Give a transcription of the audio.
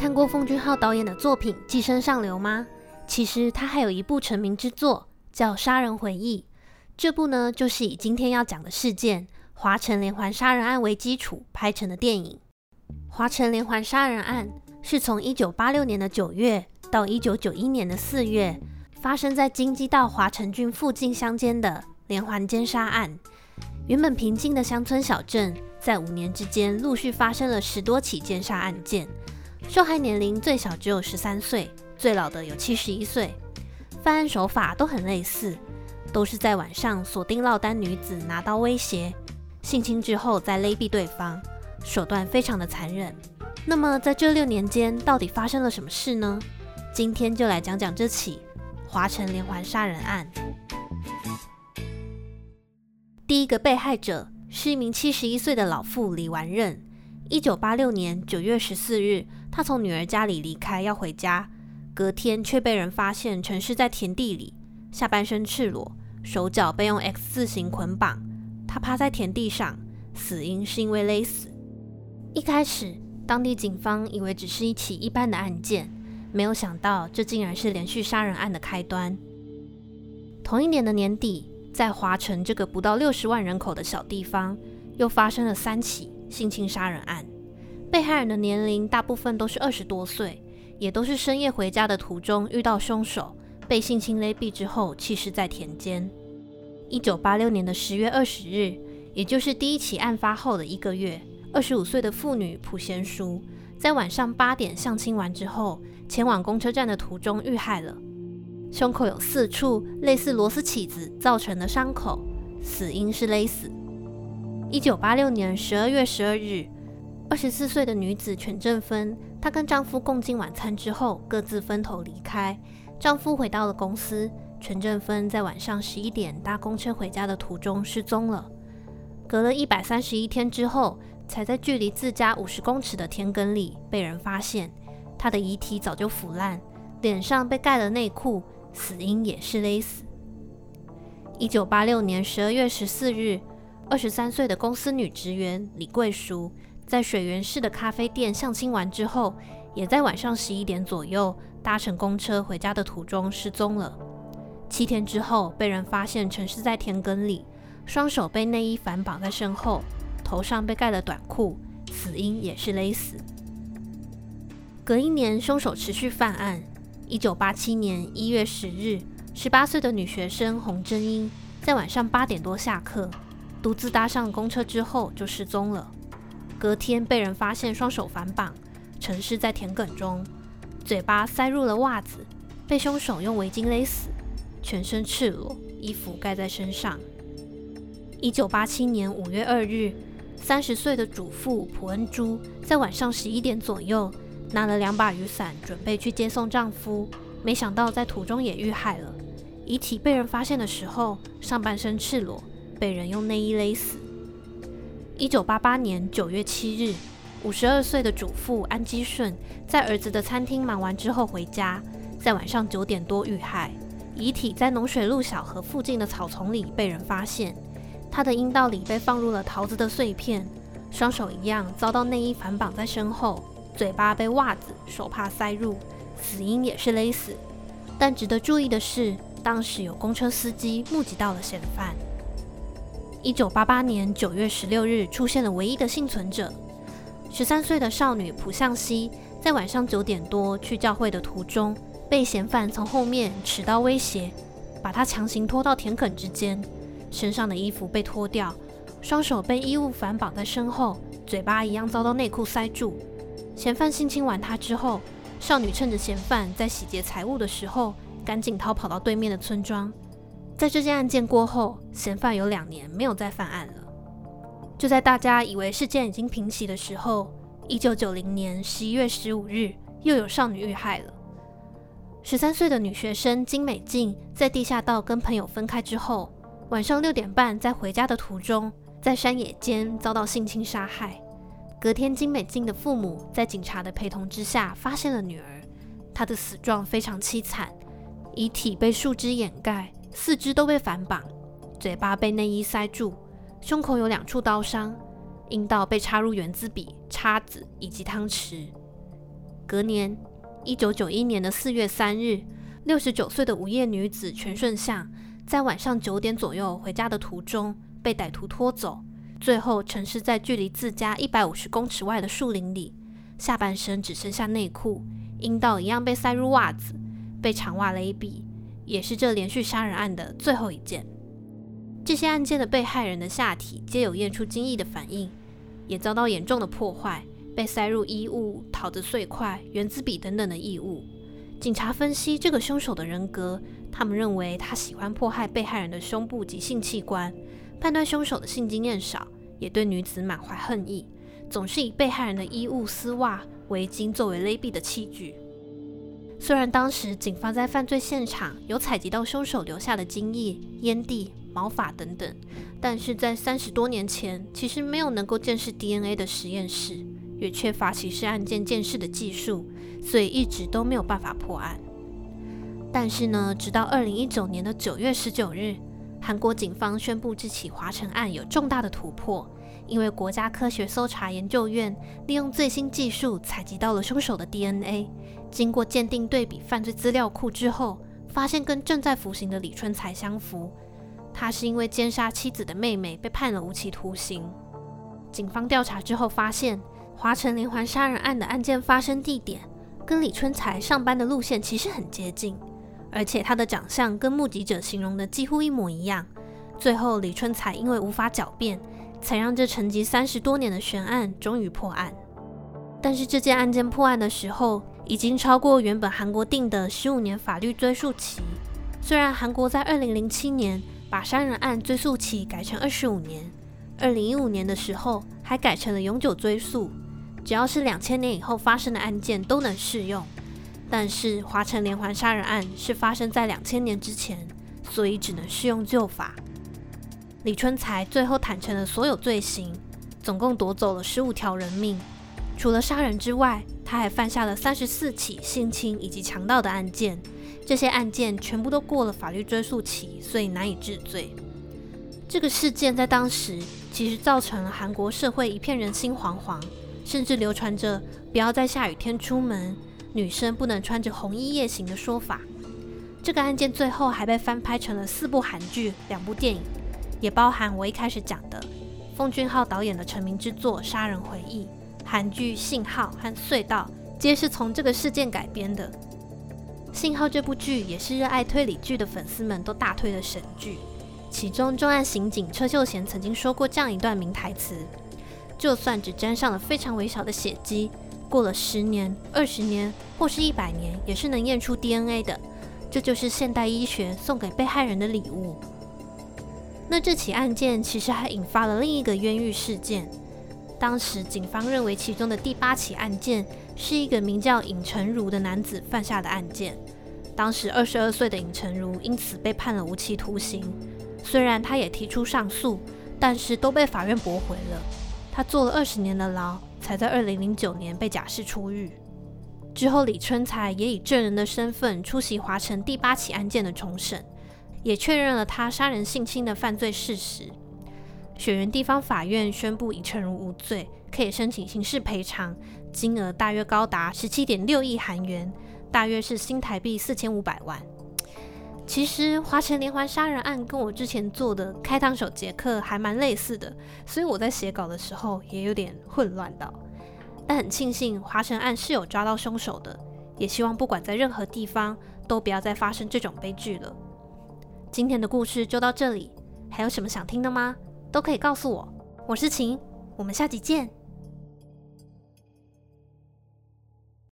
看过奉俊昊导演的作品《寄生上流》吗？其实他还有一部成名之作叫《杀人回忆》。这部呢，就是以今天要讲的事件——华城连环杀人案为基础拍成的电影。华城连环杀人案是从一九八六年的九月到一九九一年的四月，发生在京畿道华城郡附近乡间的连环奸杀案。原本平静的乡村小镇，在五年之间陆续发生了十多起奸杀案件。受害年龄最小只有十三岁，最老的有七十一岁。犯案手法都很类似，都是在晚上锁定落单女子，拿刀威胁，性侵之后再勒毙对方，手段非常的残忍。那么在这六年间，到底发生了什么事呢？今天就来讲讲这起华城连环杀人案。第一个被害者是一名七十一岁的老妇李完任。一九八六年九月十四日，他从女儿家里离开要回家，隔天却被人发现沉尸在田地里，下半身赤裸，手脚被用 X 字形捆绑。他趴在田地上，死因是因为勒死。一开始，当地警方以为只是一起一般的案件，没有想到这竟然是连续杀人案的开端。同一年的年底，在华城这个不到六十万人口的小地方，又发生了三起。性侵杀人案，被害人的年龄大部分都是二十多岁，也都是深夜回家的途中遇到凶手，被性侵勒毙之后弃尸在田间。一九八六年的十月二十日，也就是第一起案发后的一个月，二十五岁的妇女朴贤淑在晚上八点相亲完之后，前往公车站的途中遇害了，胸口有四处类似螺丝起子造成的伤口，死因是勒死。一九八六年十二月十二日，二十四岁的女子全正芬，她跟丈夫共进晚餐之后，各自分头离开。丈夫回到了公司，全正芬在晚上十一点搭公车回家的途中失踪了。隔了一百三十一天之后，才在距离自家五十公尺的田埂里被人发现。她的遗体早就腐烂，脸上被盖了内裤，死因也是勒死。一九八六年十二月十四日。二十三岁的公司女职员李桂淑，在水源市的咖啡店相亲完之后，也在晚上十一点左右搭乘公车回家的途中失踪了。七天之后，被人发现沉尸在田埂里，双手被内衣反绑在身后，头上被盖了短裤，死因也是勒死。隔一年，凶手持续犯案。一九八七年一月十日，十八岁的女学生洪真英在晚上八点多下课。独自搭上公车之后就失踪了。隔天被人发现双手反绑，沉尸在田埂中，嘴巴塞入了袜子，被凶手用围巾勒死，全身赤裸，衣服盖在身上。一九八七年五月二日，三十岁的主妇朴恩珠在晚上十一点左右拿了两把雨伞，准备去接送丈夫，没想到在途中也遇害了。遗体被人发现的时候，上半身赤裸。被人用内衣勒死。一九八八年九月七日，五十二岁的主妇安基顺在儿子的餐厅忙完之后回家，在晚上九点多遇害，遗体在农水路小河附近的草丛里被人发现。她的阴道里被放入了桃子的碎片，双手一样遭到内衣反绑在身后，嘴巴被袜子、手帕塞入，死因也是勒死。但值得注意的是，当时有公车司机目击到了嫌犯。一九八八年九月十六日，出现了唯一的幸存者，十三岁的少女朴相熙，在晚上九点多去教会的途中，被嫌犯从后面持刀威胁，把她强行拖到田埂之间，身上的衣服被脱掉，双手被衣物反绑在身后，嘴巴一样遭到内裤塞住。嫌犯性侵完她之后，少女趁着嫌犯在洗劫财物的时候，赶紧逃跑到对面的村庄。在这件案件过后，嫌犯有两年没有再犯案了。就在大家以为事件已经平息的时候，一九九零年十一月十五日，又有少女遇害了。十三岁的女学生金美静在地下道跟朋友分开之后，晚上六点半在回家的途中，在山野间遭到性侵杀害。隔天，金美静的父母在警察的陪同之下发现了女儿，她的死状非常凄惨，遗体被树枝掩盖。四肢都被反绑，嘴巴被内衣塞住，胸口有两处刀伤，阴道被插入原子笔、叉子以及汤匙。隔年，一九九一年的四月三日，六十九岁的无业女子全顺相，在晚上九点左右回家的途中被歹徒拖走，最后陈尸在距离自家一百五十公尺外的树林里，下半身只剩下内裤，阴道一样被塞入袜子，被长袜勒毙，也是这连续杀人案的最后一件。这些案件的被害人的下体皆有验出精液的反应，也遭到严重的破坏，被塞入衣物、桃子碎块、原子笔等等的异物。警察分析这个凶手的人格，他们认为他喜欢迫害被害人的胸部及性器官，判断凶手的性经验少，也对女子满怀恨意，总是以被害人的衣物、丝袜、围巾作为勒毙的器具。虽然当时警方在犯罪现场有采集到凶手留下的精液、烟蒂。毛发等等，但是在三十多年前，其实没有能够鉴识 DNA 的实验室，也缺乏刑事案件鉴识的技术，所以一直都没有办法破案。但是呢，直到二零一九年的九月十九日，韩国警方宣布这起华城案有重大的突破，因为国家科学搜查研究院利用最新技术采集到了凶手的 DNA，经过鉴定对比犯罪资料库之后，发现跟正在服刑的李春才相符。他是因为奸杀妻子的妹妹被判了无期徒刑。警方调查之后发现，华城连环杀人案的案件发生地点跟李春才上班的路线其实很接近，而且他的长相跟目击者形容的几乎一模一样。最后，李春才因为无法狡辩，才让这沉寂三十多年的悬案终于破案。但是这件案件破案的时候，已经超过原本韩国定的十五年法律追诉期。虽然韩国在二零零七年，把杀人案追诉期改成二十五年，二零一五年的时候还改成了永久追诉，只要是两千年以后发生的案件都能适用。但是华城连环杀人案是发生在两千年之前，所以只能适用旧法。李春才最后坦承了所有罪行，总共夺走了十五条人命。除了杀人之外，他还犯下了三十四起性侵以及强盗的案件。这些案件全部都过了法律追诉期，所以难以治罪。这个事件在当时其实造成了韩国社会一片人心惶惶，甚至流传着不要在下雨天出门，女生不能穿着红衣夜行的说法。这个案件最后还被翻拍成了四部韩剧、两部电影，也包含我一开始讲的奉俊昊导演的成名之作《杀人回忆》，韩剧《信号》和《隧道》皆是从这个事件改编的。信号这部剧也是热爱推理剧的粉丝们都大推的神剧。其中重案刑警车秀贤曾经说过这样一段名台词：“就算只沾上了非常微小的血迹，过了十年、二十年或是一百年，也是能验出 DNA 的。这就是现代医学送给被害人的礼物。”那这起案件其实还引发了另一个冤狱事件。当时警方认为其中的第八起案件。是一个名叫尹成儒的男子犯下的案件。当时二十二岁的尹成儒因此被判了无期徒刑。虽然他也提出上诉，但是都被法院驳回了。他坐了二十年的牢，才在二零零九年被假释出狱。之后，李春才也以证人的身份出席华城第八起案件的重审，也确认了他杀人性侵的犯罪事实。雪原地方法院宣布已成儒无罪，可以申请刑事赔偿。金额大约高达十七点六亿韩元，大约是新台币四千五百万。其实华城连环杀人案跟我之前做的开膛手杰克还蛮类似的，所以我在写稿的时候也有点混乱到。但很庆幸华城案是有抓到凶手的，也希望不管在任何地方都不要再发生这种悲剧了。今天的故事就到这里，还有什么想听的吗？都可以告诉我。我是晴，我们下集见。